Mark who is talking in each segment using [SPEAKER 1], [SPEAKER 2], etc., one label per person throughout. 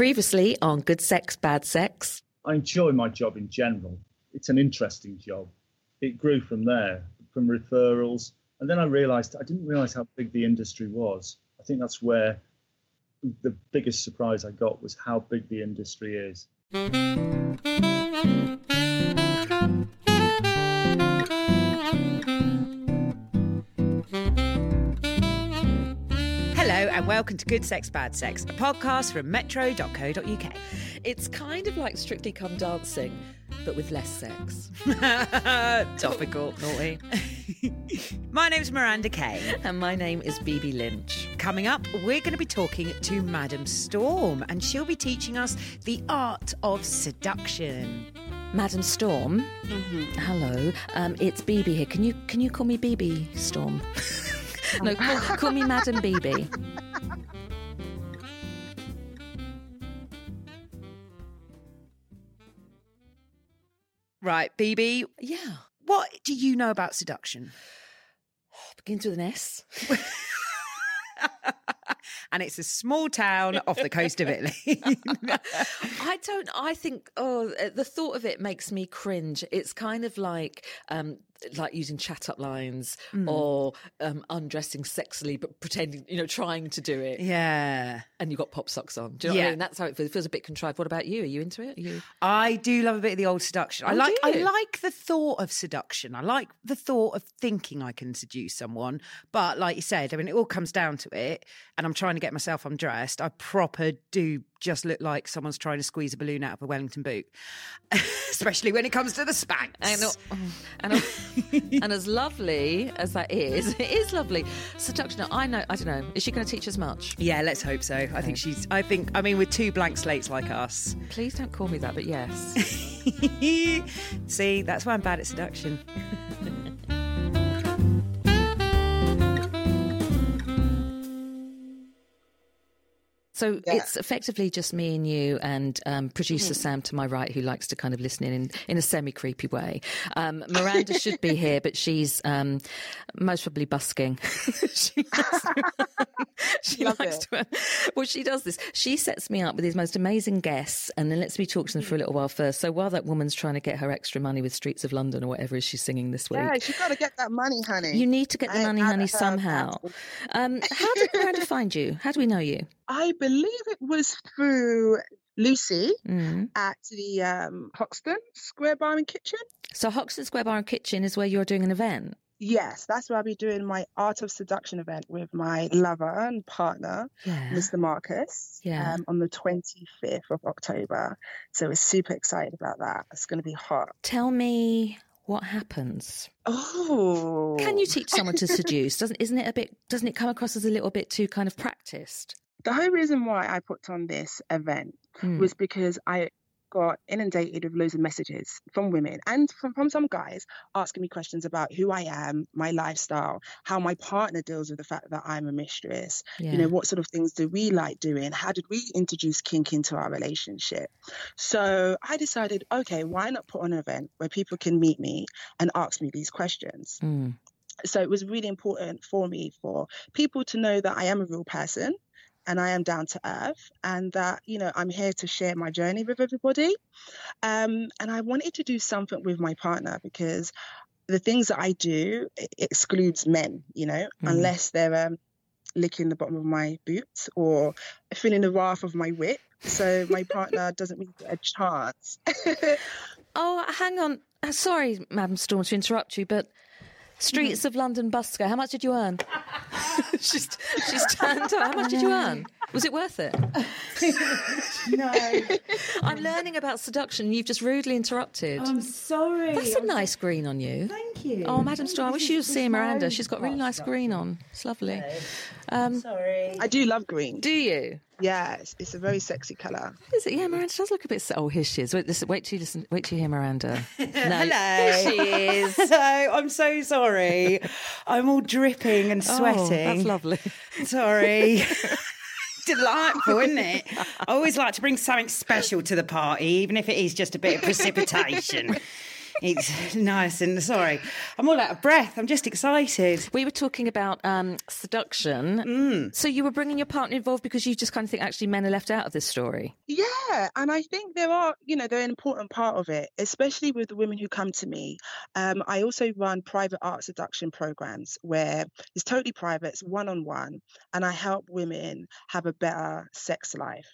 [SPEAKER 1] Previously on Good Sex, Bad Sex.
[SPEAKER 2] I enjoy my job in general. It's an interesting job. It grew from there, from referrals. And then I realized I didn't realize how big the industry was. I think that's where the biggest surprise I got was how big the industry is.
[SPEAKER 3] Welcome to Good Sex Bad Sex, a podcast from metro.co.uk.
[SPEAKER 1] It's kind of like Strictly Come Dancing, but with less sex.
[SPEAKER 3] Topical.
[SPEAKER 1] Naughty.
[SPEAKER 3] My name's Miranda Kay.
[SPEAKER 1] And my name is Bibi Lynch.
[SPEAKER 3] Coming up, we're going to be talking to Madam Storm, and she'll be teaching us the art of seduction.
[SPEAKER 1] Madam Storm. Hello. Um, it's Bibi here. Can you can you call me Bibi Storm? no, call, call me Madam Bibi.
[SPEAKER 3] Right, Bibi,
[SPEAKER 1] Yeah.
[SPEAKER 3] what do you know about seduction?
[SPEAKER 1] Begins with an S.
[SPEAKER 3] and it's a small town off the coast of Italy.
[SPEAKER 1] I don't. I think. Oh, uh, the thought of it makes me cringe. It's kind of like, um, like using chat up lines or um, undressing sexily, but pretending, you know, trying to do it,
[SPEAKER 3] yeah.
[SPEAKER 1] and you've got pop socks on. Do you know what I
[SPEAKER 3] Yeah.
[SPEAKER 1] mean? That's how it feels. It feels a bit contrived. What about you? Are you into it? Are you?
[SPEAKER 3] I do love a bit of the old seduction. I
[SPEAKER 1] Oh,
[SPEAKER 3] like I like the thought of seduction. I like the thought of thinking I can seduce someone. But like you said, I mean it all comes down to it and I'm trying to get myself undressed. I proper do just look like someone's trying to squeeze a balloon out of a Wellington boot. Especially when it comes to the spanks.
[SPEAKER 1] I know. And, oh, and as lovely as that is, it is lovely. Seduction. I know. I don't know. Is she going to teach us much?
[SPEAKER 3] Yeah, let's hope so. I think she's I think I mean with two blank slates like us.
[SPEAKER 1] Please don't call me that. But yes.
[SPEAKER 3] See, that's why I'm bad at seduction.
[SPEAKER 1] So it's effectively just me and you and um, producer Sam to my right, who likes to kind of listen in in, in a semi creepy way. Um, Miranda should be here, but she's um, most probably busking. she likes, she likes to. Well, she does this. She sets me up with these most amazing guests, and then lets me talk to them for a little while first. So while that woman's trying to get her extra money with Streets of London or whatever is she's singing this week.
[SPEAKER 4] Yeah, you got to get that money, honey.
[SPEAKER 1] You need to get the
[SPEAKER 4] I
[SPEAKER 1] money, honey, somehow. Um, how did Miranda find you? How do we know you?
[SPEAKER 4] I believe it was through Lucy
[SPEAKER 1] Mm.
[SPEAKER 4] at the um, Hoxton Square Bar and Kitchen.
[SPEAKER 1] So Hoxton Square Bar and Kitchen is where you're doing an event.
[SPEAKER 4] Yes, that's where I'll be doing my Art of Seduction event with my lover and partner,
[SPEAKER 1] Yeah.
[SPEAKER 4] Mr. Marcus,
[SPEAKER 1] Yeah.
[SPEAKER 4] um, on the 25th of October. So we're super excited about that. It's going to be hot.
[SPEAKER 1] Tell me what happens.
[SPEAKER 4] Oh.
[SPEAKER 1] Can you teach someone to seduce? Doesn't isn't it a bit doesn't it come across as a little bit too kind of practiced?
[SPEAKER 4] The whole reason why I put on this event
[SPEAKER 1] Hmm.
[SPEAKER 4] was because I got inundated with loads of messages from women and from, from some guys asking me questions about who I am, my lifestyle, how my partner deals with the fact that I'm a mistress.
[SPEAKER 1] yeah.
[SPEAKER 4] You know, what sort of things do we like doing? How did we introduce kink into our relationship? So I decided, okay, why not put on an event where people can meet me and ask me these questions?
[SPEAKER 1] Mm.
[SPEAKER 4] so it was really important for me for people to know that I am a real person and I am down to earth and that you know I'm here to share my journey with everybody um, and I wanted to do something with my partner because the things that I do it excludes men you know
[SPEAKER 1] Mm.
[SPEAKER 4] unless they're um, licking the bottom of my boots or feeling the wrath of my whip so my partner doesn't really get a chance
[SPEAKER 1] Oh, hang on. Uh, Sorry, Madam Storm, to interrupt you, but Streets of London busker. How much did you earn? she's she's turned up. How much did you earn? Was it worth it?
[SPEAKER 5] No,
[SPEAKER 1] I'm learning about seduction. You've just rudely interrupted.
[SPEAKER 5] I'm sorry.
[SPEAKER 1] That's a
[SPEAKER 5] I'm-
[SPEAKER 1] nice green on you.
[SPEAKER 5] Thank you.
[SPEAKER 1] Oh, Madam Storm, I wish you'd
[SPEAKER 5] this is
[SPEAKER 1] seeing
[SPEAKER 5] my
[SPEAKER 1] Miranda. She's got really nice
[SPEAKER 5] stuff.
[SPEAKER 1] green on. It's lovely. Um,
[SPEAKER 5] Sorry.
[SPEAKER 4] I do love green
[SPEAKER 1] do you?
[SPEAKER 4] yeah it's, it's a very sexy color
[SPEAKER 1] Is it? Yeah, Miranda does look a bit. se- Oh, here she is. Wait, listen, wait till you listen. Wait till you hear Miranda. No,
[SPEAKER 3] Hello.
[SPEAKER 1] Here she is.
[SPEAKER 3] Hello, I'm so sorry. I'm all dripping and sweating.
[SPEAKER 1] Oh,
[SPEAKER 3] sweating.
[SPEAKER 1] that's lovely.
[SPEAKER 3] Sorry. Delightful, isn't it? I always like to bring something special to the party, even if it is just a bit of precipitation. It's nice and sorry. I'm all out of breath. I'm just excited.
[SPEAKER 1] We were talking about um, seduction.
[SPEAKER 3] Mm.
[SPEAKER 1] So you were bringing your partner involved because you just kind of think actually men are left out of this story.
[SPEAKER 4] Yeah, and I think there are, you know, they're an important part of it, especially with the women who come to me. Um, I also run private art seduction programs where it's totally private, it's one on one, and I help women have a better sex life.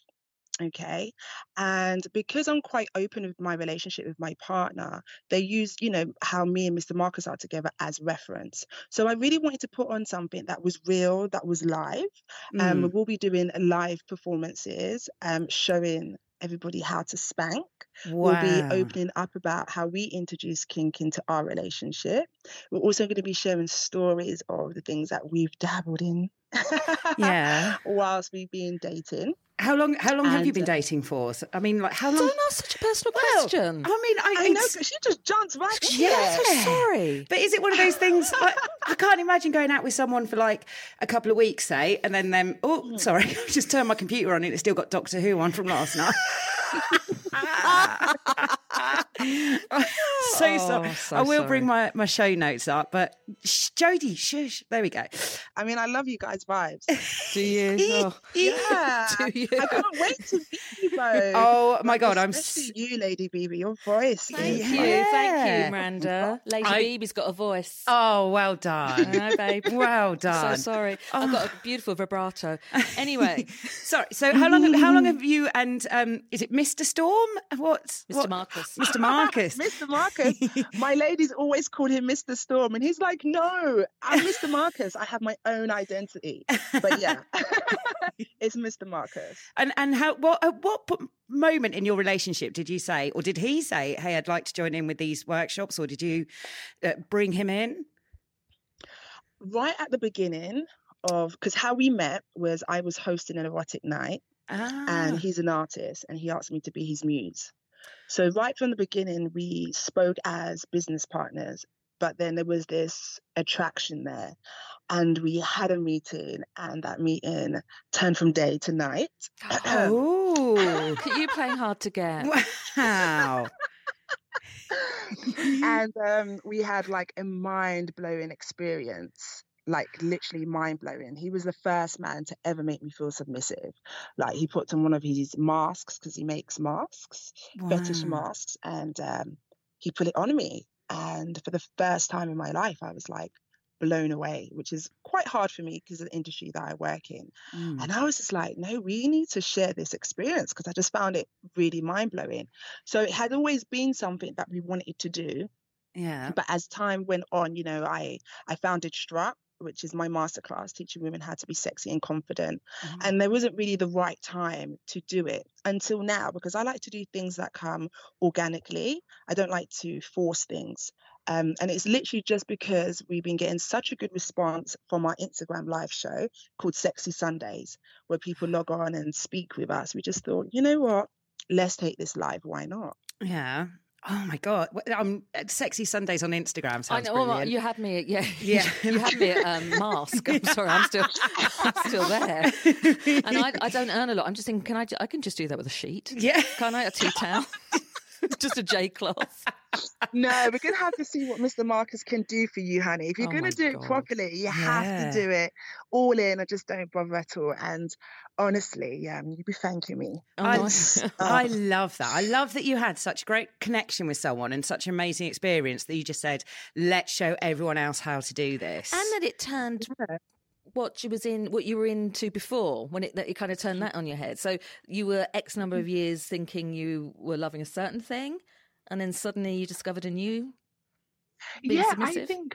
[SPEAKER 4] Okay. And because I'm quite open with my relationship with my partner, they use, you know, how me and Mr. Marcus are together as reference. So I really wanted to put on something that was real, that was live. Um,
[SPEAKER 3] Mm.
[SPEAKER 4] we'll be doing live performances, um, showing everybody how to spank. We'll be opening up about how we introduce kink into our relationship. We're also going to be sharing stories of the things that we've dabbled in.
[SPEAKER 3] Yeah.
[SPEAKER 4] Whilst we've been dating.
[SPEAKER 3] How long? How long have you been
[SPEAKER 4] uh,
[SPEAKER 3] dating for? I mean, like how long?
[SPEAKER 1] Don't ask such a personal
[SPEAKER 3] Well,
[SPEAKER 1] question.
[SPEAKER 3] I mean, I,
[SPEAKER 4] I know, she just jumped right in
[SPEAKER 3] Yeah.
[SPEAKER 1] so sorry.
[SPEAKER 3] But is it one of those things? Like, I can't imagine going out with someone for like a couple of weeks, say, and then them. Oh,
[SPEAKER 4] Hmm.
[SPEAKER 3] sorry, I just turned my computer on and it's still got Doctor Who on from last night. so
[SPEAKER 1] Oh,
[SPEAKER 3] sorry.
[SPEAKER 1] so
[SPEAKER 3] I will bring my, my show notes up, but sh- Jodie, shush. There we go.
[SPEAKER 4] I mean, I love you guys' vibes.
[SPEAKER 1] Do you? Oh,
[SPEAKER 4] Yeah.
[SPEAKER 1] do you?
[SPEAKER 4] I can't wait to meet you both.
[SPEAKER 3] Oh my god, I'm.
[SPEAKER 4] Especially
[SPEAKER 3] s-
[SPEAKER 4] you, Lady Bibi. Your voice.
[SPEAKER 1] Thank
[SPEAKER 4] is
[SPEAKER 1] you,
[SPEAKER 4] like-
[SPEAKER 1] thank you, Miranda. Lady
[SPEAKER 3] I-
[SPEAKER 1] Bibi's got a voice.
[SPEAKER 3] Oh, well done.
[SPEAKER 1] I know, babe.
[SPEAKER 3] Well done.
[SPEAKER 1] So
[SPEAKER 3] done.
[SPEAKER 1] sorry. I've got a beautiful vibrato. Anyway,
[SPEAKER 3] Sorry. So how long? How long have you and um? Is it Mr. Storm? What's
[SPEAKER 1] Mr.
[SPEAKER 3] what-
[SPEAKER 1] Marcus.
[SPEAKER 3] Mr. Marcus.
[SPEAKER 4] Mr. Marcus. My ladies always called him Mr. Storm, and he's like, "No, I'm Mr. Marcus. I have my own identity." But yeah, it's Mr. Marcus.
[SPEAKER 3] And and how what at what moment in your relationship did you say, or did he say, "Hey, I'd like to join in with these workshops," or did you uh, bring him in?
[SPEAKER 4] Right at the beginning of, because how we met was I was hosting an erotic night,
[SPEAKER 3] Ah,
[SPEAKER 4] and he's an artist, and he asked me to be his muse. So right from the beginning, we spoke as business partners, but then there was this attraction there, and we had a meeting, and that meeting turned from day to night.
[SPEAKER 3] oh,
[SPEAKER 1] Look you playing hard to get.
[SPEAKER 3] wow!
[SPEAKER 4] and um, we had like a mind blowing experience. Like literally mind blowing. He was the first man to ever make me feel submissive. Like he put on one of his masks because he makes masks, fetish masks, and um, he put it on me. And for the first time in my life, I was like blown away, which is quite hard for me because of the industry that I work in.
[SPEAKER 3] Mm.
[SPEAKER 4] And I was just like, no, we need to share this experience because I just found it really mind blowing. So it had always been something that we wanted to do.
[SPEAKER 3] Yeah.
[SPEAKER 4] But as time went on, you know, I I founded Strut, which is my masterclass teaching women how to be sexy and confident.
[SPEAKER 3] Mhm.
[SPEAKER 4] And there wasn't really the right time to do it until now because I like to do things that come organically. I don't like to force things. Um, and it's literally just because we've been getting such a good response from our Instagram live show called Sexy Sundays, where people log on and speak with us. We just thought, you know what? Let's take this live. Why not?
[SPEAKER 3] Yeah. Oh my god! Well, Um, sexy Sundays on Instagram
[SPEAKER 1] I
[SPEAKER 3] sounds
[SPEAKER 1] know. Well,
[SPEAKER 3] brilliant.
[SPEAKER 1] you had me. At, yeah,
[SPEAKER 3] Yeah.
[SPEAKER 1] You had me at um, mask. I'm sorry. I'm still, I'm still there. And I, I don't earn a lot. I'm just thinking, can I? I can just do that with a sheet.
[SPEAKER 3] Yeah.
[SPEAKER 1] Can I? A tea towel. just a J cloth.
[SPEAKER 4] No, we're gonna have to see what Mr. Marcus can do for you, honey. If you're
[SPEAKER 1] Oh
[SPEAKER 4] gonna do
[SPEAKER 1] God.
[SPEAKER 4] it properly, you have to do it all in, or just don't bother at all. And honestly, um, you'd be thanking me.
[SPEAKER 3] I,
[SPEAKER 1] nice.
[SPEAKER 3] I
[SPEAKER 4] Oh.
[SPEAKER 3] love that. I love that you had such a great connection with someone and such an amazing experience that you just said, "Let's show everyone else how to do this."
[SPEAKER 1] and that it turned
[SPEAKER 4] Yeah.
[SPEAKER 1] What you was in what you were into before when it that it kind of turned that on your head so you were x number of years thinking you were loving a certain thing and then suddenly you discovered a new
[SPEAKER 4] yeah, I
[SPEAKER 1] submissive?
[SPEAKER 4] think.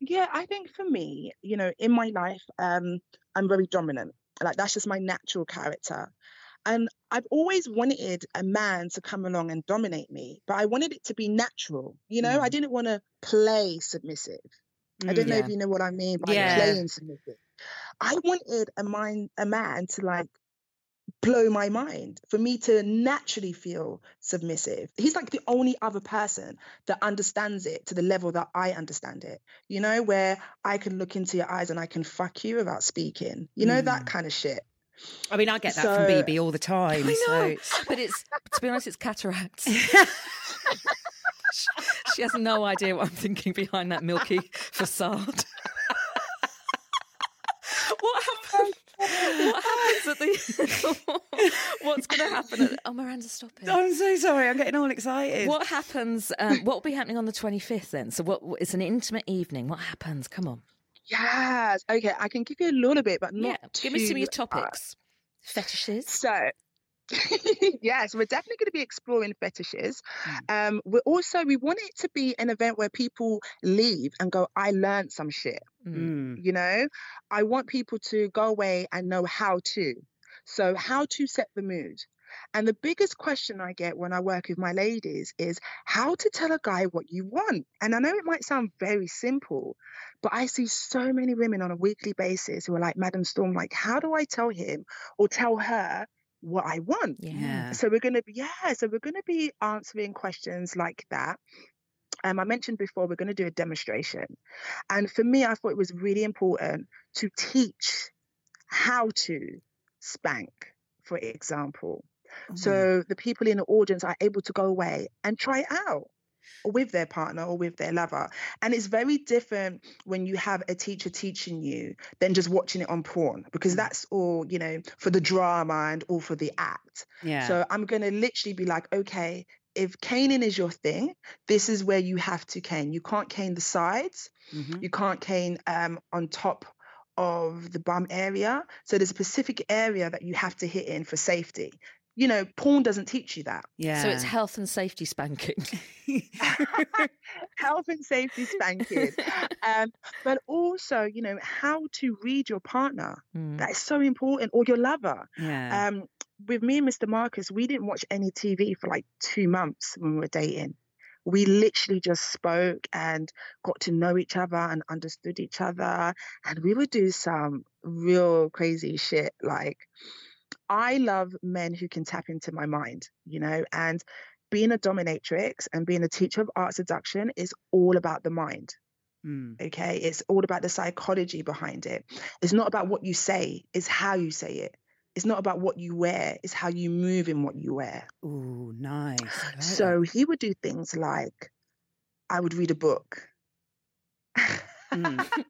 [SPEAKER 4] Yeah, I think for me, you know, in my life, um, I'm very dominant. Like that's just my natural character. And I've always wanted a man to come along and dominate me, but I wanted it to be natural. You know, I
[SPEAKER 3] Mm.
[SPEAKER 4] didn't want to play submissive. I don't know if you know what I mean by
[SPEAKER 3] Yeah.
[SPEAKER 4] playing submissive. I wanted a mind a man to like blow my mind for me to naturally feel submissive. He's like the only other person that understands it to the level that I understand it. You know, where I can look into your eyes and I can fuck you without speaking. You know, that
[SPEAKER 3] Mm.
[SPEAKER 4] kind of shit.
[SPEAKER 3] I mean, I get that from
[SPEAKER 4] So-
[SPEAKER 3] Bibi all the time.
[SPEAKER 1] I know,
[SPEAKER 3] it's-
[SPEAKER 1] but it's to be honest, it's cataracts. she has no idea what I'm thinking behind that milky facade. what happened? What happens at the? what's going to happen? At, oh, Miranda, stop it.
[SPEAKER 3] I'm so sorry. I'm getting all excited.
[SPEAKER 1] What happens? Um, what will be happening on the 25th then? So, what? It's an intimate evening. What happens? Come on.
[SPEAKER 4] Yes. Okay, I can give you a little bit, but not
[SPEAKER 1] yeah. Give me some of your
[SPEAKER 4] too, uh,
[SPEAKER 1] topics. Fetishes.
[SPEAKER 4] So, yes, we're definitely going to be exploring fetishes. Um, we're also we want it to be an event where people leave and go, "I learned some shit."
[SPEAKER 3] Mm.
[SPEAKER 4] You know, I want people to go away and know how to. So, how to set the mood. And the biggest question I get when I work with my ladies is how to tell a guy what you want. And I know it might sound very simple, but I see so many women on a weekly basis who are like, Madam Storm, like, how do I tell him or tell her what I want?
[SPEAKER 1] Yeah.
[SPEAKER 4] So we're gonna be yeah, so we're gonna be answering questions like that. Um, I mentioned before we're going to do a demonstration, and for me, I thought it was really important to teach how to spank, for example.
[SPEAKER 3] Mm.
[SPEAKER 4] So the people in the audience are able to go away and try it out with their partner or with their lover. And it's very different when you have a teacher teaching you than just watching it on porn because that's all, you know, for the drama and all for the act.
[SPEAKER 3] yeah.
[SPEAKER 4] So I'm going to literally be like, okay, if caning is your thing, this is where you have to cane. You can't cane the sides,
[SPEAKER 3] Mhm.
[SPEAKER 4] you can't cane um, on top of the bum area. So there's a specific area that you have to hit in for safety. You know, porn doesn't teach you that.
[SPEAKER 3] yeah.
[SPEAKER 1] So it's health and safety spanking.
[SPEAKER 4] Health and safety spanking. um, but also, you know, how to read your partner.
[SPEAKER 1] Mm.
[SPEAKER 4] That is so important, or your lover.
[SPEAKER 3] yeah.
[SPEAKER 4] Um, with me and Mr. Marcus, we didn't watch any TV for like two months when we were dating. We literally just spoke and got to know each other and understood each other. And we would do some real crazy shit. Like, I love men who can tap into my mind, you know, and being a dominatrix and being a teacher of art seduction is all about the mind.
[SPEAKER 3] Mm.
[SPEAKER 4] Okay. It's all about the psychology behind it. It's not about what you say, it's how you say it. It's not about what you wear, it's how you move in what you wear.
[SPEAKER 3] Ooh, nice. Like
[SPEAKER 4] So he would do things like I would read a book.
[SPEAKER 3] Mm.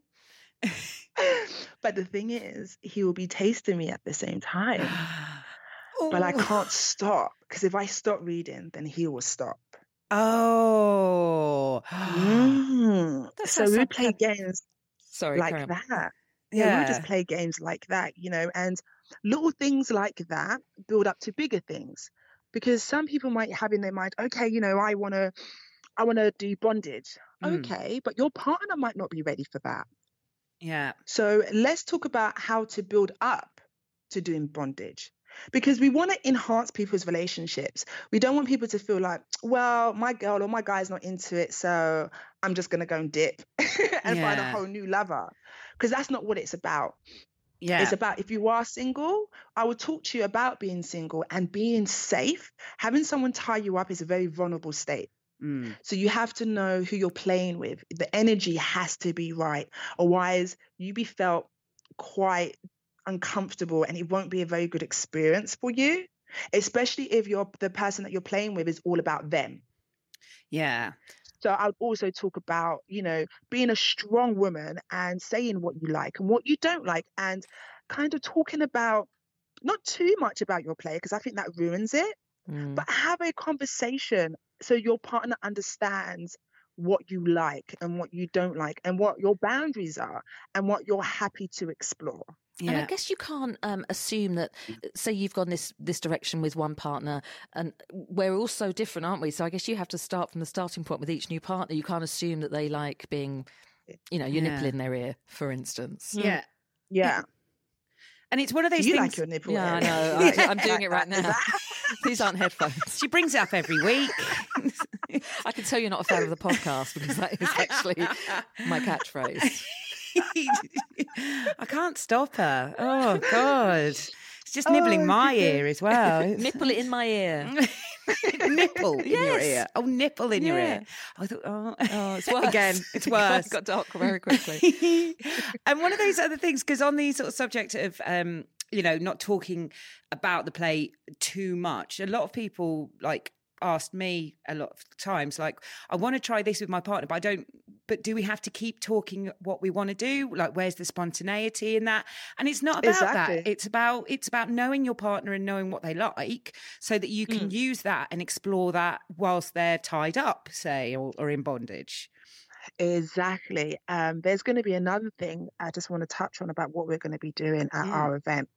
[SPEAKER 4] but the thing is, he will be tasting me at the same time.
[SPEAKER 3] that.
[SPEAKER 4] But I can't stop because if I stop reading, then he will stop.
[SPEAKER 3] Oh.
[SPEAKER 4] Mm. So we
[SPEAKER 1] like
[SPEAKER 4] play games
[SPEAKER 1] Sorry,
[SPEAKER 4] like that. Yeah, we
[SPEAKER 3] Yeah.
[SPEAKER 4] would just play games like that, you know, and little things like that build up to bigger things. Because some people might have in their mind, okay, you know, I wanna I wanna do bondage.
[SPEAKER 3] Mm.
[SPEAKER 4] Okay, but your partner might not be ready for that.
[SPEAKER 3] Yeah.
[SPEAKER 4] So let's talk about how to build up to doing bondage. Because we want to enhance people's relationships. We don't want people to feel like, well, my girl or my guy's not into it, so I'm just going to go and dip and find a whole new lover. Because that's not what it's about.
[SPEAKER 3] Yeah.
[SPEAKER 4] It's about if you are single, I will talk to you about being single and being safe. Having someone tie you up is a very vulnerable state.
[SPEAKER 3] Mm.
[SPEAKER 4] So you have to know who you're playing with. The energy has to be right. Otherwise, you be felt quite uncomfortable and it won't be a very good experience for you, especially if you're the person that you're playing with is all about them.
[SPEAKER 3] Yeah.
[SPEAKER 4] So I'll also talk about, you know, being a strong woman and saying what you like and what you don't like and kind of talking about not too much about your play because I think that ruins it
[SPEAKER 1] Mm.
[SPEAKER 4] but have a conversation so your partner understands what you like and what you don't like and what your boundaries are and what you're happy to explore
[SPEAKER 1] And I guess you can't um, assume that. Say you've gone this this direction with one partner, and we're all so different, aren't we? So I guess you have to start from the starting point with each new partner. You can't assume that they like being, you know, your nipple in their ear, for instance.
[SPEAKER 3] Yeah.
[SPEAKER 4] yeah
[SPEAKER 3] And it's one of those
[SPEAKER 4] you
[SPEAKER 3] things.
[SPEAKER 4] like your nipple
[SPEAKER 1] Yeah, I know. I, I'm doing it right now. These aren't headphones.
[SPEAKER 3] She brings it up every week.
[SPEAKER 1] I can tell you're not a fan of the podcast because that is actually my catchphrase.
[SPEAKER 3] I can't stop her. Oh God. It's just nibbling
[SPEAKER 4] Oh,
[SPEAKER 3] my
[SPEAKER 4] goodness.
[SPEAKER 3] ear as well.
[SPEAKER 1] Nipple it in my ear.
[SPEAKER 3] nipple in your ear. Oh, nipple in your ear. I thought, oh,
[SPEAKER 1] Oh, it's worse.
[SPEAKER 3] Again, it's worse.
[SPEAKER 1] It got dark very quickly.
[SPEAKER 3] and one of those other things, because on the sort of subject of, um, you know, not talking about the play too much, a lot of people like asked me a lot of times, like, I want to try this with my partner, but I don't. But do we have to keep talking what we want to do? Like, where's the spontaneity in that? And it's not about
[SPEAKER 4] Exactly.
[SPEAKER 3] that. It's about it's about knowing your partner and knowing what they like, so that you can use that and explore that whilst they're tied up, say, or, or in bondage.
[SPEAKER 4] Exactly. Um, there's going to be another thing I just want to touch on about what we're going to be doing at
[SPEAKER 3] Yeah.
[SPEAKER 4] our event.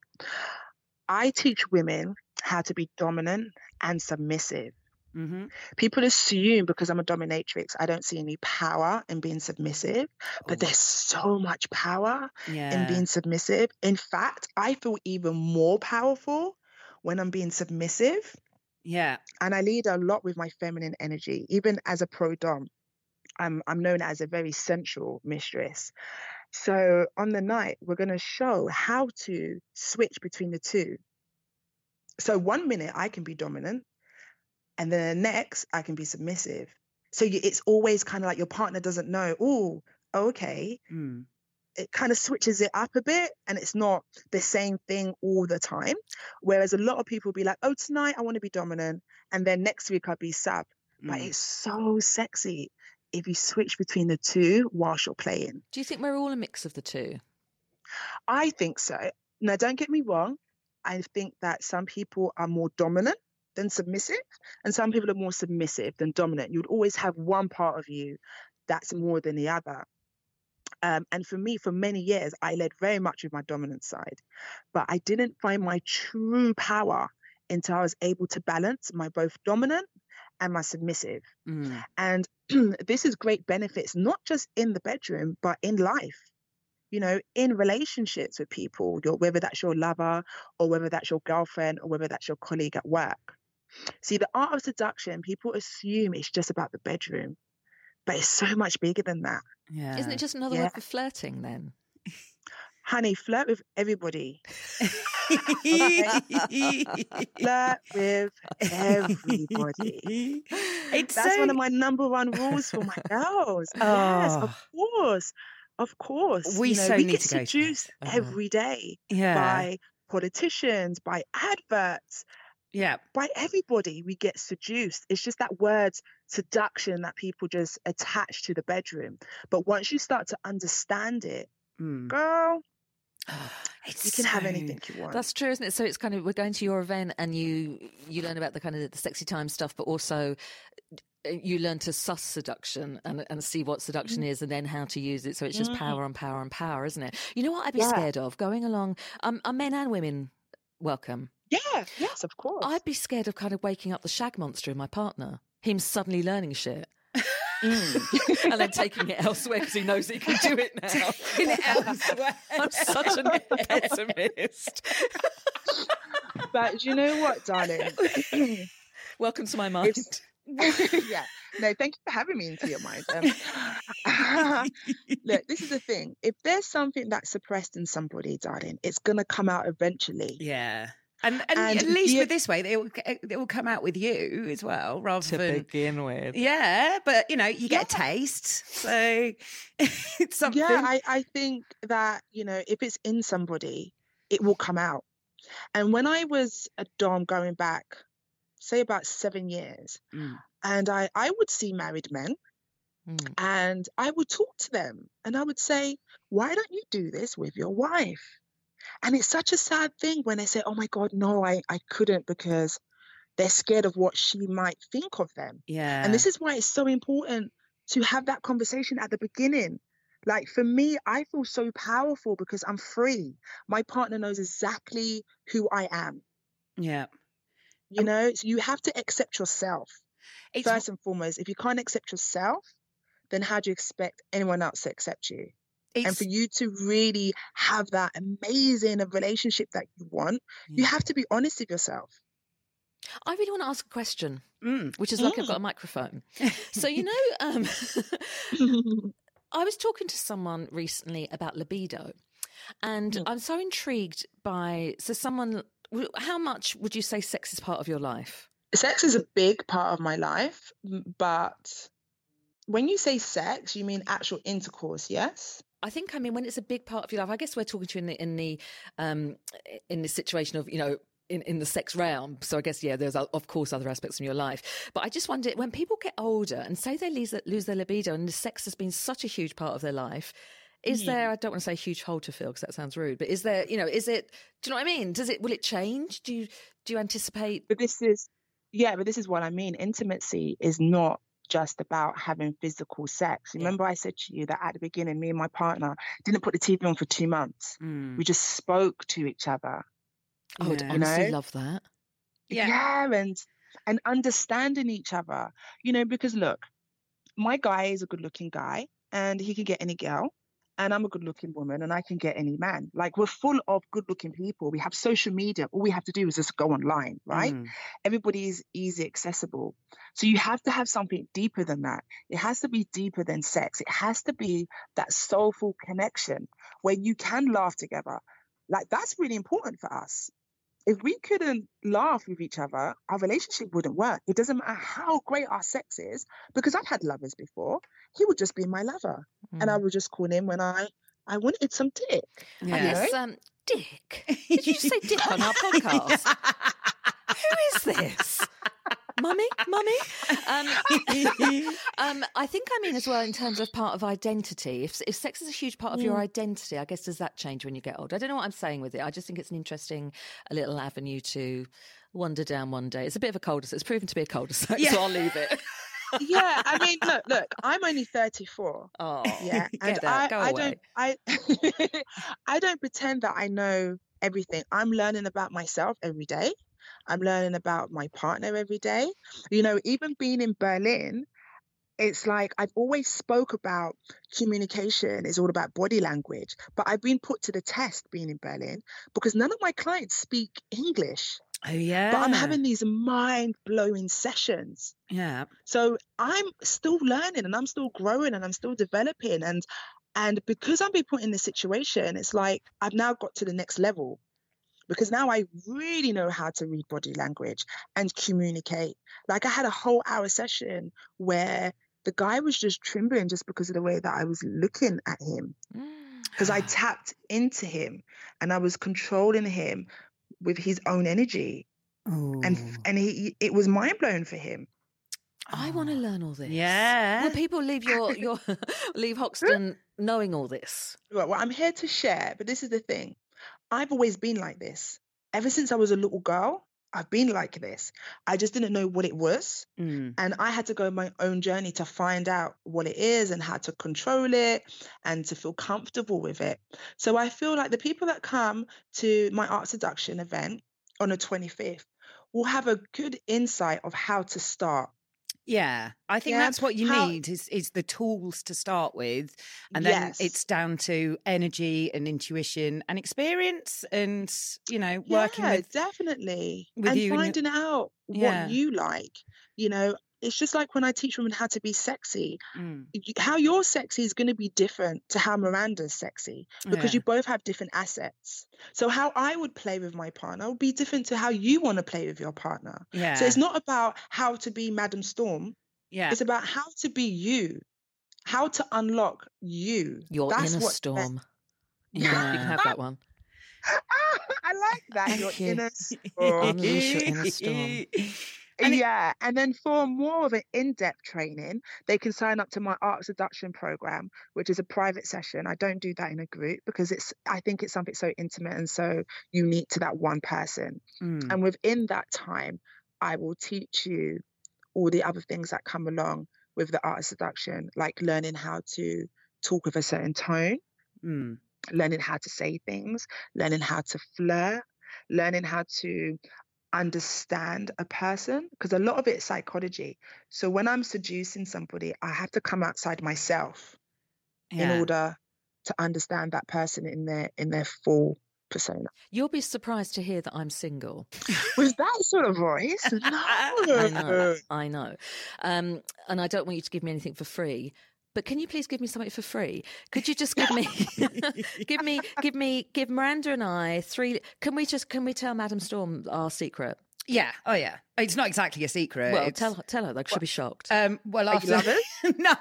[SPEAKER 4] I teach women how to be dominant and submissive.
[SPEAKER 3] Hmm
[SPEAKER 4] People assume because I'm a dominatrix, I don't see any power in being submissive, but there's so much power
[SPEAKER 3] Yeah.
[SPEAKER 4] in being submissive. In fact, I feel even more powerful when I'm being submissive.
[SPEAKER 3] yeah.
[SPEAKER 4] and I lead a lot with my feminine energy. Even as a pro dom, I'm I'm known as a very sensual mistress. So on the night, we're going to show how to switch between the two. So one minute I can be dominant, and then the next I can be submissive. So you, it's always kind of like your partner doesn't know. Oh, okay.
[SPEAKER 3] Mm.
[SPEAKER 4] It kind of switches it up a bit, and it's not the same thing all the time. Whereas a lot of people be like, "Oh, tonight I want to be dominant," and then next week I'll be sub. But
[SPEAKER 3] Mm.
[SPEAKER 4] it's so sexy if you switch between the two whilst you're playing.
[SPEAKER 1] Do you think we're all a mix of the two?
[SPEAKER 4] I think so. Now, don't get me wrong. I think that some people are more dominant than submissive, and some people are more submissive than dominant. You'd always have one part of you that's more than the other. Um, and for me, for many years, I led very much with my dominant side, but I didn't find my true power until I was able to balance my both dominant and my submissive.
[SPEAKER 3] Mm.
[SPEAKER 4] And this is great benefits, not just in the bedroom, but in life. You know, in relationships with people, your, whether that's your lover or whether that's your girlfriend or whether that's your colleague at work. See, the art of seduction, people assume it's just about the bedroom, but it's so much bigger than that.
[SPEAKER 3] Yeah.
[SPEAKER 1] Isn't it just another
[SPEAKER 4] Yeah.
[SPEAKER 1] word for flirting then?
[SPEAKER 4] Honey, flirt with everybody. Flirt with everybody.
[SPEAKER 3] it's
[SPEAKER 4] That's
[SPEAKER 3] so...
[SPEAKER 4] one of my number one rules for my girls. Yes, of course. Of course.
[SPEAKER 3] We
[SPEAKER 4] you know,
[SPEAKER 3] so
[SPEAKER 4] we
[SPEAKER 3] need
[SPEAKER 4] get
[SPEAKER 3] to go to
[SPEAKER 4] seduced
[SPEAKER 1] Uh-huh.
[SPEAKER 4] every day
[SPEAKER 3] yeah.
[SPEAKER 4] by politicians, by adverts,
[SPEAKER 3] Yeah.
[SPEAKER 4] by everybody. We get seduced. It's just that word seduction that people just attach to the bedroom. But once you start to understand it,
[SPEAKER 3] Mm.
[SPEAKER 4] girl,
[SPEAKER 3] It's
[SPEAKER 4] you can have anything you want.
[SPEAKER 1] That's true, isn't it? So it's kind of we're going to your event and you you learn about the kind of the sexy time stuff, but also uh, you learn to suss seduction and and see what seduction
[SPEAKER 4] Mm.
[SPEAKER 1] is and then how to use it. So it's just power and power and power, isn't it? You know what I'd be
[SPEAKER 4] Yeah.
[SPEAKER 1] scared of going along. Um, are men and women welcome?
[SPEAKER 4] yeah, yes, of course.
[SPEAKER 1] I'd be scared of kind of waking up the shag monster in my partner. Him suddenly learning shit.
[SPEAKER 4] Mm.
[SPEAKER 1] and then taking it elsewhere because he knows he can do it now.
[SPEAKER 3] Taking it elsewhere.
[SPEAKER 1] I'm such a pessimist.
[SPEAKER 4] but you know what, darling?
[SPEAKER 1] Welcome to my mind.
[SPEAKER 4] yeah. No, thank you for having me into your mind. Um, look, this is the thing. If there's something that's suppressed in somebody, darling, it's gonna come out eventually.
[SPEAKER 3] Yeah. And, and,
[SPEAKER 4] And
[SPEAKER 3] at least with this way, it will, it will come out with you as well, rather
[SPEAKER 1] to
[SPEAKER 3] than.
[SPEAKER 1] begin with.
[SPEAKER 3] Yeah, but you know, you get a taste. So it's something.
[SPEAKER 4] Yeah, I, I think that, you know, if it's in somebody, it will come out. And when I was a Dom going back, say about seven years,
[SPEAKER 3] Mm.
[SPEAKER 4] and I, I would see married men
[SPEAKER 1] Mm.
[SPEAKER 4] and I would talk to them and I would say, why don't you do this with your wife? And it's such a sad thing when they say, oh my God, no, I, I couldn't because they're scared of what she might think of them.
[SPEAKER 3] yeah.
[SPEAKER 4] And this is why it's so important to have that conversation at the beginning. Like for me, I feel so powerful because I'm free. My partner knows exactly who I am.
[SPEAKER 3] yeah.
[SPEAKER 4] You
[SPEAKER 3] Um,
[SPEAKER 4] know, so you have to accept yourself first and foremost. If you can't accept yourself, then how do you expect anyone else to accept you? and for you to really have that amazing relationship that you want, you have to be honest with yourself.
[SPEAKER 1] I really want to ask a question,
[SPEAKER 3] mm,
[SPEAKER 1] which is like I've got a microphone. So you know, um, I was talking to someone recently about libido, and
[SPEAKER 4] Mm.
[SPEAKER 1] I'm so intrigued by. So, someone, how much would you say sex is part of your life?
[SPEAKER 4] sex is a big part of my life, but when you say sex, you mean actual intercourse, yes?
[SPEAKER 1] I think I mean when it's a big part of your life. I guess we're talking to you in the in the um, in the situation of you know in, in the sex realm. So I guess, yeah, there's, of course, other aspects in your life. But I just wonder when people get older and say they lose, lose their libido and the sex has been such a huge part of their life, is
[SPEAKER 4] Yeah.
[SPEAKER 1] there, I don't want to say huge hole to fill because that sounds rude, but is there, you know, is it, do you know what I mean? Does it, will it change? Do you, do you anticipate?
[SPEAKER 4] But this is, yeah, but this is what I mean. Intimacy is not just about having physical sex.
[SPEAKER 1] Yeah.
[SPEAKER 4] Remember, I said to you that at the beginning, me and my partner didn't put the TV on for two months.
[SPEAKER 3] Mm.
[SPEAKER 4] We just spoke to each other.
[SPEAKER 1] I would
[SPEAKER 3] Yeah.
[SPEAKER 4] You
[SPEAKER 1] honestly
[SPEAKER 4] know?
[SPEAKER 1] love that.
[SPEAKER 3] Yeah.
[SPEAKER 4] and and understanding each other. You know, because look, my guy is a good-looking guy, and he can get any girl. And I'm a good-looking woman, and I can get any man. Like we're full of good-looking people. We have social media. All we have to do is just go online, right?
[SPEAKER 3] Mm.
[SPEAKER 4] everybody is easy accessible. So you have to have something deeper than that. It has to be deeper than sex. It has to be that soulful connection where you can laugh together. Like that's really important for us. If we couldn't laugh with each other, our relationship wouldn't work. It doesn't matter how great our sex is, because I've had lovers before. He would just be my lover, and I
[SPEAKER 1] Mm.
[SPEAKER 4] would just call him when I I wanted some dick.
[SPEAKER 1] I
[SPEAKER 3] Yeah.
[SPEAKER 1] guess, um, Dick. Did you say Dick on our podcast? Who is this? Mummy? Mummy? Um, um, I think I mean as well in terms of part of identity. If, if sex is a huge part of your identity, I guess does that change when you get older? I don't know what I'm saying with it. I just think it's an interesting a little avenue to wander down one day. It's a bit of a cul-de-sac. It's proven to be a cul-de-sac,
[SPEAKER 3] Yeah.
[SPEAKER 1] so I'll leave it.
[SPEAKER 4] yeah, I mean, look, look. I'm only 34.
[SPEAKER 1] Oh,
[SPEAKER 4] yeah and I, I don't i i don't pretend that i know everything i'm learning about myself every day i'm learning about my partner every day you know even being in berlin it's like i've always spoke about communication is all about body language but i've been put to the test being in berlin because none of my clients speak english
[SPEAKER 3] Oh yeah.
[SPEAKER 4] but i'm having these mind-blowing sessions
[SPEAKER 3] yeah.
[SPEAKER 4] so I'm still learning and I'm still growing and I'm still developing and and because I'm being put in this situation, it's like I've now got to the next level because now I really know how to read body language and communicate. Like I had a whole hour session where the guy was just trembling just because of the way that I was looking at him
[SPEAKER 1] Mm.
[SPEAKER 4] because I tapped into him and I was controlling him with his own energy and
[SPEAKER 3] Ooh.
[SPEAKER 4] and he it was mind blowing for him.
[SPEAKER 1] I want to learn all this.
[SPEAKER 3] Yeah.
[SPEAKER 1] Will people leave your your leave Hoxton knowing all this?
[SPEAKER 4] Right, well, I'm here to share, but this is the thing. I've always been like this. Ever since I was a little girl, I've been like this. I just didn't know what it was.
[SPEAKER 3] Mm.
[SPEAKER 4] And I had to go my own journey to find out what it is and how to control it and to feel comfortable with it. So I feel like the people that come to my art seduction event on the 25th will have a good insight of how to start.
[SPEAKER 3] Yeah, I think
[SPEAKER 4] Yeah,
[SPEAKER 3] that's what you
[SPEAKER 4] how-
[SPEAKER 3] need is is the tools to start with, and then
[SPEAKER 4] Yes.
[SPEAKER 3] it's down to energy and intuition and experience, and you know working
[SPEAKER 4] yeah,
[SPEAKER 3] with
[SPEAKER 4] definitely
[SPEAKER 3] with
[SPEAKER 4] and
[SPEAKER 3] you and your-
[SPEAKER 4] finding out
[SPEAKER 3] Yeah.
[SPEAKER 4] what you like you know it's just like when i teach women how to be sexy
[SPEAKER 3] Mm,
[SPEAKER 4] how you're sexy is going to be different to how miranda's sexy because
[SPEAKER 3] yeah.
[SPEAKER 4] you both have different assets so how i would play with my partner would be different to how you want to play with your partner
[SPEAKER 3] yeah,
[SPEAKER 4] so it's not about how to be madam storm
[SPEAKER 3] yeah,
[SPEAKER 4] it's about how to be you how to unlock you
[SPEAKER 1] Your
[SPEAKER 4] That's
[SPEAKER 1] inner
[SPEAKER 4] what-
[SPEAKER 1] storm. You can, you can have that one.
[SPEAKER 4] i like that your
[SPEAKER 1] you.
[SPEAKER 4] inner storm.
[SPEAKER 1] Unleash your inner storm.
[SPEAKER 3] And it-
[SPEAKER 4] yeah, and then for more of an in-depth training, they can sign up to my art seduction program, which is a private session. I don't do that in a group because it's I think it's something so intimate and so unique to that one person.
[SPEAKER 3] Mm,
[SPEAKER 4] And within that time, I will teach you all the other things that come along with the art of seduction, like learning how to talk with a certain tone,
[SPEAKER 3] mm,
[SPEAKER 4] learning how to say things, learning how to flirt, learning how to understand a person because a lot of it is psychology. So when I'm seducing somebody, I have to come outside myself
[SPEAKER 3] yeah.
[SPEAKER 4] in order to understand that person in their in their full persona.
[SPEAKER 1] You'll be surprised to hear that I'm single.
[SPEAKER 4] With that sort of voice,
[SPEAKER 1] I
[SPEAKER 4] no.
[SPEAKER 1] know. I know. Um, and I don't want you to give me anything for free. But can you please give me something for free? Could you just give me, give me, give me, give Miranda and I three? Can we just can we tell Madam Storm our secret?
[SPEAKER 3] Yeah. Oh, yeah. It's not exactly a secret.
[SPEAKER 1] Well,
[SPEAKER 3] It's-
[SPEAKER 1] tell her, tell her. Like, she'll be shocked.
[SPEAKER 3] Um, well,
[SPEAKER 4] Are you
[SPEAKER 3] after
[SPEAKER 4] lovers?
[SPEAKER 3] no,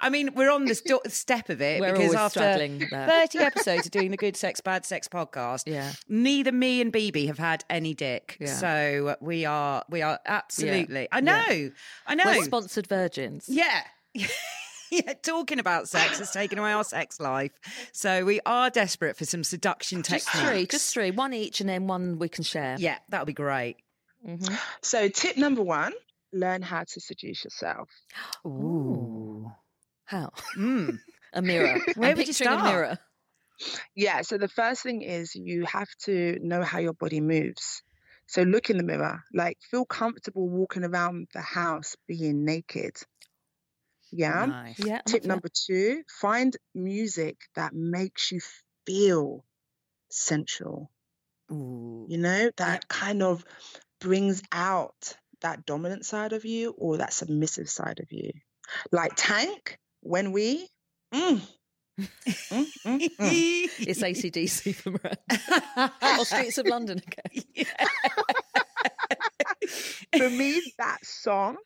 [SPEAKER 3] I mean we're on this do- step of it
[SPEAKER 1] We're
[SPEAKER 3] because after
[SPEAKER 1] straddling that.
[SPEAKER 3] thirty episodes of doing the Good Sex Bad Sex podcast,
[SPEAKER 1] Yeah.
[SPEAKER 3] neither me and Bibi have had any dick,
[SPEAKER 1] Yeah.
[SPEAKER 3] so we are we are absolutely. I know,
[SPEAKER 1] Yeah.
[SPEAKER 3] I know.
[SPEAKER 1] We're sponsored virgins.
[SPEAKER 3] yeah. Yeah, talking about sex has taken away our sex life. So we are desperate for some seduction
[SPEAKER 1] Just
[SPEAKER 3] techniques.
[SPEAKER 1] three, just three. One each, and then one we can share.
[SPEAKER 3] Yeah, that would be great.
[SPEAKER 1] Mhm.
[SPEAKER 4] So, tip number one learn how to seduce yourself.
[SPEAKER 3] Ooh.
[SPEAKER 1] How?
[SPEAKER 3] Mm.
[SPEAKER 1] A mirror.
[SPEAKER 3] Where
[SPEAKER 1] I'm
[SPEAKER 3] would you start?
[SPEAKER 1] A mirror.
[SPEAKER 4] Yeah, so the first thing is you have to know how your body moves. So, look in the mirror, like feel comfortable walking around the house being naked. Yeah.
[SPEAKER 3] Nice.
[SPEAKER 1] Yeah.
[SPEAKER 4] Tip number two find music that makes you feel sensual,
[SPEAKER 3] Ooh.
[SPEAKER 4] you know, that kind of brings out that dominant side of you or that submissive side of you. Like Tank, when we. Mm, mm, mm, mm.
[SPEAKER 1] It's ACDC for Miranda. or Streets of London again.
[SPEAKER 4] For me, that song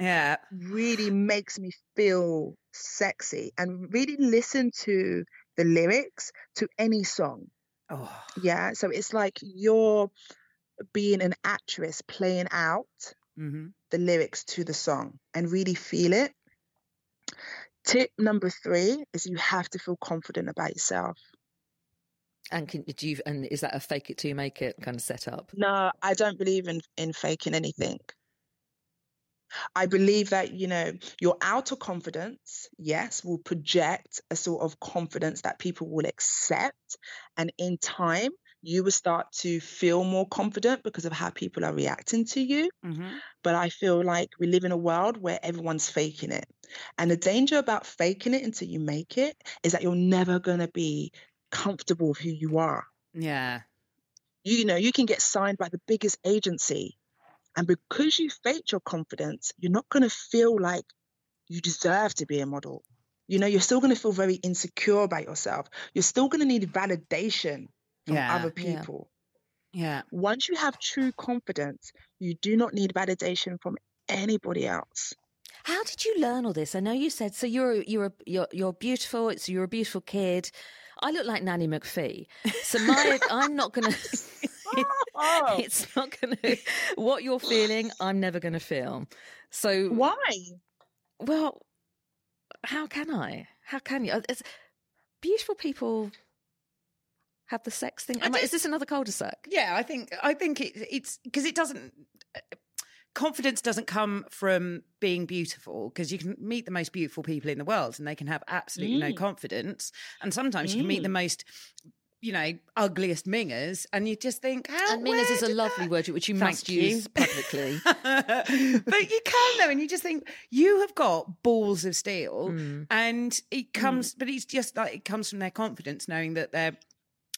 [SPEAKER 3] yeah.
[SPEAKER 4] really makes me feel sexy and really listen to the lyrics to any song.
[SPEAKER 3] Oh.
[SPEAKER 4] Yeah. So it's like you're being an actress playing out
[SPEAKER 3] hmm
[SPEAKER 4] the lyrics to the song and really feel it. Tip number three is you have to feel confident about yourself.
[SPEAKER 1] And can do you? And is that a fake it till you make it kind of setup?
[SPEAKER 4] No, I don't believe in, in faking anything. I believe that, you know, your outer confidence, yes, will project a sort of confidence that people will accept. And in time, you will start to feel more confident because of how people are reacting to you.
[SPEAKER 3] hmm
[SPEAKER 4] But I feel like we live in a world where everyone's faking it. And the danger about faking it until you make it is that you're never going to be comfortable with who you are
[SPEAKER 3] Yeah.
[SPEAKER 4] you know you can get signed by the biggest agency and because you faked your confidence you're not going to feel like you deserve to be a model you know you're still going to feel very insecure about yourself you're still going to need validation from
[SPEAKER 3] Yeah,
[SPEAKER 4] other
[SPEAKER 1] yeah.
[SPEAKER 4] people
[SPEAKER 3] Yeah.
[SPEAKER 4] once you have true confidence you do not need validation from anybody else
[SPEAKER 1] How did you learn all this? I know you said so. You're you're you're you're beautiful. It's you're a beautiful kid. I look like Nanny McPhee. So my I'm not gonna.
[SPEAKER 4] Oh.
[SPEAKER 1] it's not gonna. What you're feeling, I'm never gonna feel. So
[SPEAKER 4] why
[SPEAKER 1] well, how can I? How can you? It's, beautiful people have the sex thing. Am I- is this another cul-de-sac?
[SPEAKER 3] Yeah, I think I think it, it's because it doesn't. Confidence doesn't come from being beautiful because you can meet the most beautiful people in the world and they can have absolutely no
[SPEAKER 4] Mm.
[SPEAKER 3] confidence. And sometimes you can meet the most, you know, ugliest mingers and you just think, how
[SPEAKER 1] And meaners is a lovely
[SPEAKER 3] that-
[SPEAKER 1] word which you
[SPEAKER 3] Thank
[SPEAKER 1] must
[SPEAKER 3] you.
[SPEAKER 1] use publicly.
[SPEAKER 3] but you can though, and you just think you have got balls of steel,
[SPEAKER 1] Mm.
[SPEAKER 3] and it comes, but it's just like it comes from their confidence, knowing that they're.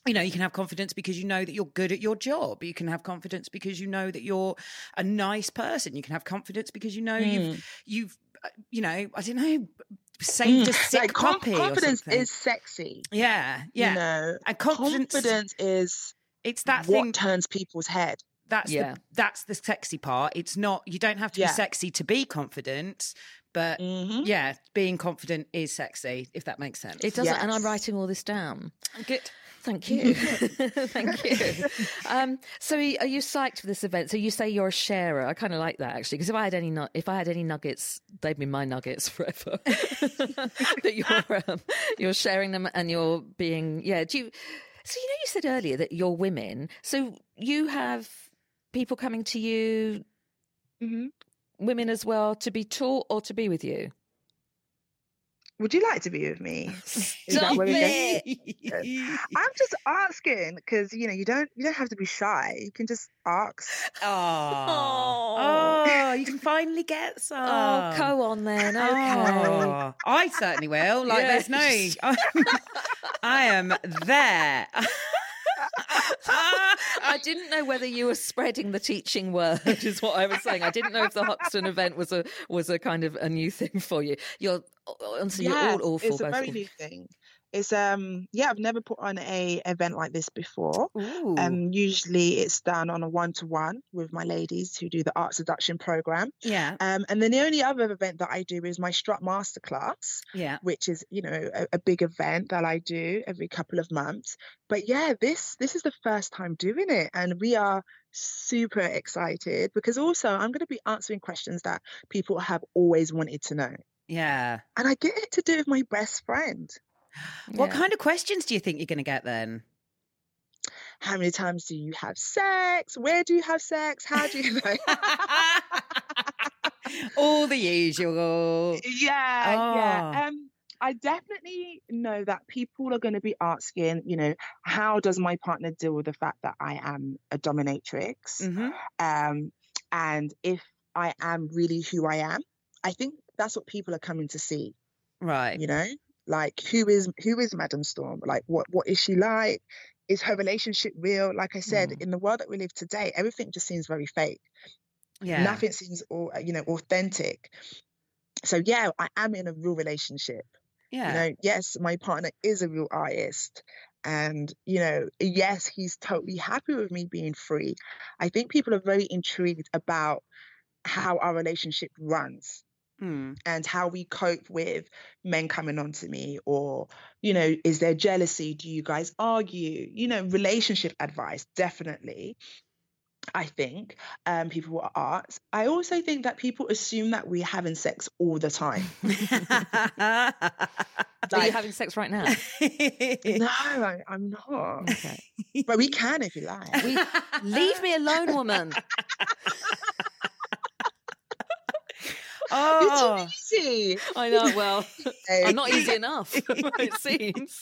[SPEAKER 3] You know, you can have confidence because you know that you're good at your job. You can have confidence because you know that you're a nice person. You can have confidence because you know you've, you've, uh, you know, I don't know, saved a sick
[SPEAKER 4] Mm. like com-
[SPEAKER 3] puppy
[SPEAKER 4] confidence
[SPEAKER 3] or
[SPEAKER 4] is sexy
[SPEAKER 3] yeah, yeah.
[SPEAKER 4] you know
[SPEAKER 3] and confidence,
[SPEAKER 4] confidence is
[SPEAKER 3] it's that
[SPEAKER 4] what
[SPEAKER 3] thing
[SPEAKER 4] turns people's head
[SPEAKER 3] that's
[SPEAKER 1] Yeah.
[SPEAKER 3] the that's the sexy part. It's not you don't have to
[SPEAKER 4] Yeah.
[SPEAKER 3] be sexy to be confident, but
[SPEAKER 4] Mhm.
[SPEAKER 3] yeah, being confident is sexy if that makes sense.
[SPEAKER 1] It doesn't, and I'm writing all this down.
[SPEAKER 3] good.
[SPEAKER 1] Thank you. Thank you. Um, so, are you psyched for this event? So, you say you're a sharer. I kind of like that actually, because if I had any, if I had any nuggets, they'd be my nuggets forever. that you're um, you're sharing them and you're being yeah. Do you? So, you know, you said earlier that you're women. So, you have people coming to you,
[SPEAKER 4] Mhm.
[SPEAKER 1] women as well, to be taught or to be with you.
[SPEAKER 4] Would you like to be with me Is that
[SPEAKER 1] Stop it.
[SPEAKER 4] i'm just asking because you know you don't you don't have to be shy you can just ask
[SPEAKER 3] Oh,
[SPEAKER 1] Oh.
[SPEAKER 3] oh, you can finally get oh, some.
[SPEAKER 1] Oh, go on then. Okay.
[SPEAKER 3] Oh, I certainly will. Like, there's no. I am there.
[SPEAKER 1] I didn't know whether you were spreading the teaching word, is what I was saying. I didn't know if the Hoxton event was a was a kind of a new thing for you. You're uh, Honestly, you're all awful.
[SPEAKER 4] it's a very new thing. It's um yeah, I've never put on a event like this before.
[SPEAKER 3] Ooh.
[SPEAKER 4] Um, usually it's done on a one to one with my ladies who do the art seduction program.
[SPEAKER 3] yeah,
[SPEAKER 4] Um, and then the only other event that I do is my strut masterclass,
[SPEAKER 3] yeah.
[SPEAKER 4] which is you know a, a big event that I do every couple of months. But yeah, this this is the first time doing it, and we are super excited because also I'm going to be answering questions that people have always wanted to know,
[SPEAKER 3] Yeah.
[SPEAKER 4] and I get it to do with my best friend.
[SPEAKER 3] What
[SPEAKER 1] Yeah.
[SPEAKER 3] kind of questions do you think you're going to get then?
[SPEAKER 4] How many times do you have sex? Where do you have sex? How do you know?
[SPEAKER 3] All the usual.
[SPEAKER 4] yeah,
[SPEAKER 3] Ah.
[SPEAKER 4] yeah. Um, I definitely know that people are going to be asking, you know, how does my partner deal with the fact that I am a dominatrix?
[SPEAKER 3] hmm
[SPEAKER 4] Um, and if I am really who I am, I think that's what people are coming to see.
[SPEAKER 3] Right.
[SPEAKER 4] You know, like who is who is Madam Storm? Like what what is she like? Is her relationship real? Like I said,
[SPEAKER 1] Mm.
[SPEAKER 4] in the world that we live today, everything just seems very fake.
[SPEAKER 3] Yeah.
[SPEAKER 4] Nothing seems all you know authentic. So yeah, I am in a real relationship.
[SPEAKER 3] Yeah.
[SPEAKER 4] You know, yes, my partner is a real artist. And, you know, yes, he's totally happy with me being free. I think people are very intrigued about how our relationship runs
[SPEAKER 3] Mm.
[SPEAKER 4] and how we cope with men coming on to me or you know is there jealousy do you guys argue you know relationship advice definitely i think um people will ask i also think that people assume that we're having sex all the time
[SPEAKER 1] Are you having sex right now?
[SPEAKER 4] no I, i'm not
[SPEAKER 1] Okay.
[SPEAKER 4] but we can if you like
[SPEAKER 1] We, leave me alone, woman.
[SPEAKER 3] oh,
[SPEAKER 4] you're too easy
[SPEAKER 1] I know. Well, I'm not easy enough. it seems.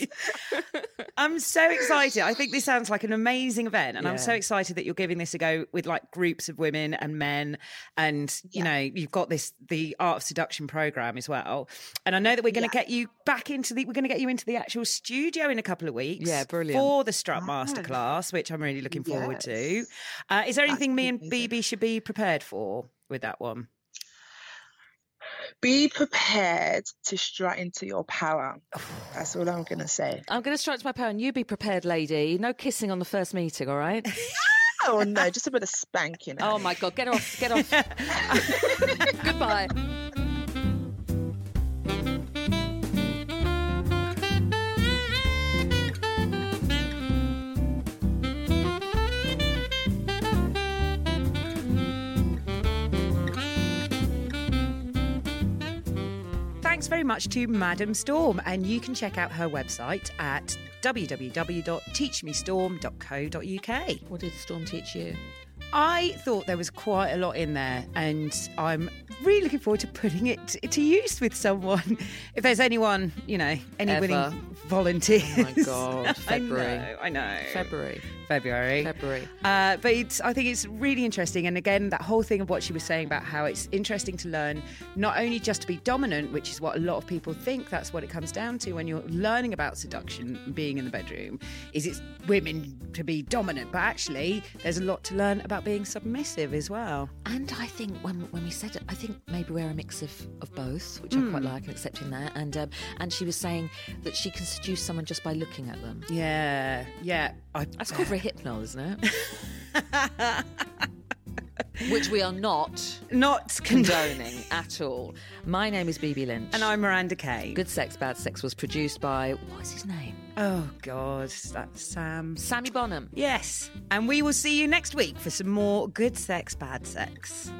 [SPEAKER 3] I'm so excited. I think this sounds like an amazing event, and I'm so excited that you're giving this a go with like groups of women and men, and you
[SPEAKER 4] Yeah.
[SPEAKER 3] know you've got this the art of seduction program as well. And I know that we're going to
[SPEAKER 4] Yeah.
[SPEAKER 3] get you back into the we're going to get you into the actual studio in a couple of weeks.
[SPEAKER 1] Yeah, brilliant.
[SPEAKER 3] for the Strut
[SPEAKER 4] Yes.
[SPEAKER 3] Masterclass, which I'm really looking forward to. Uh, is there
[SPEAKER 4] That's
[SPEAKER 3] anything me and
[SPEAKER 4] amazing.
[SPEAKER 3] Bibi should be prepared for with that one?
[SPEAKER 4] Be prepared to strut into your power that's all i'm gonna say
[SPEAKER 1] I'm going to strike to my power, and you be prepared, lady. No kissing on the first meeting, all right?
[SPEAKER 4] oh no just a bit of spanking
[SPEAKER 1] Oh my God, get off, get off. Goodbye.
[SPEAKER 3] Thanks very much to Madam Storm, and you can check out her website at www.teachmestorm.co.uk.
[SPEAKER 1] What did Storm teach you?
[SPEAKER 3] I thought there was quite a lot in there, and I'm really looking forward to putting it to use with someone. If there's anyone, you know, any
[SPEAKER 1] Ever.
[SPEAKER 3] willing volunteers.
[SPEAKER 1] Oh my God, February.
[SPEAKER 3] I know, I know.
[SPEAKER 1] February.
[SPEAKER 3] February.
[SPEAKER 1] February.
[SPEAKER 3] Uh, but it's, I think it's really interesting. And again, that whole thing of what she was saying about how it's interesting to learn not only just to be dominant, which is what a lot of people think that's what it comes down to when you're learning about seduction and being in the bedroom, is it's women to be dominant. But actually, there's a lot to learn about being submissive as well.
[SPEAKER 1] And I think when when we said it, I think maybe we're a mix of, of both, which I quite like and accepting that. And um, and she was saying that she can seduce someone just by looking at them.
[SPEAKER 3] Yeah, yeah. I,
[SPEAKER 1] That's called Rohypnol, isn't it? Which we are not
[SPEAKER 3] not
[SPEAKER 1] condoning at all. My name is Bibi Lynch.
[SPEAKER 3] And I'm Miranda Kay.
[SPEAKER 1] Good Sex, Bad Sex was produced by, what's his name?
[SPEAKER 3] Oh, God, that's Sam.
[SPEAKER 1] Sammy Bonham.
[SPEAKER 3] Yes. And we will see you next week for some more good sex, bad sex.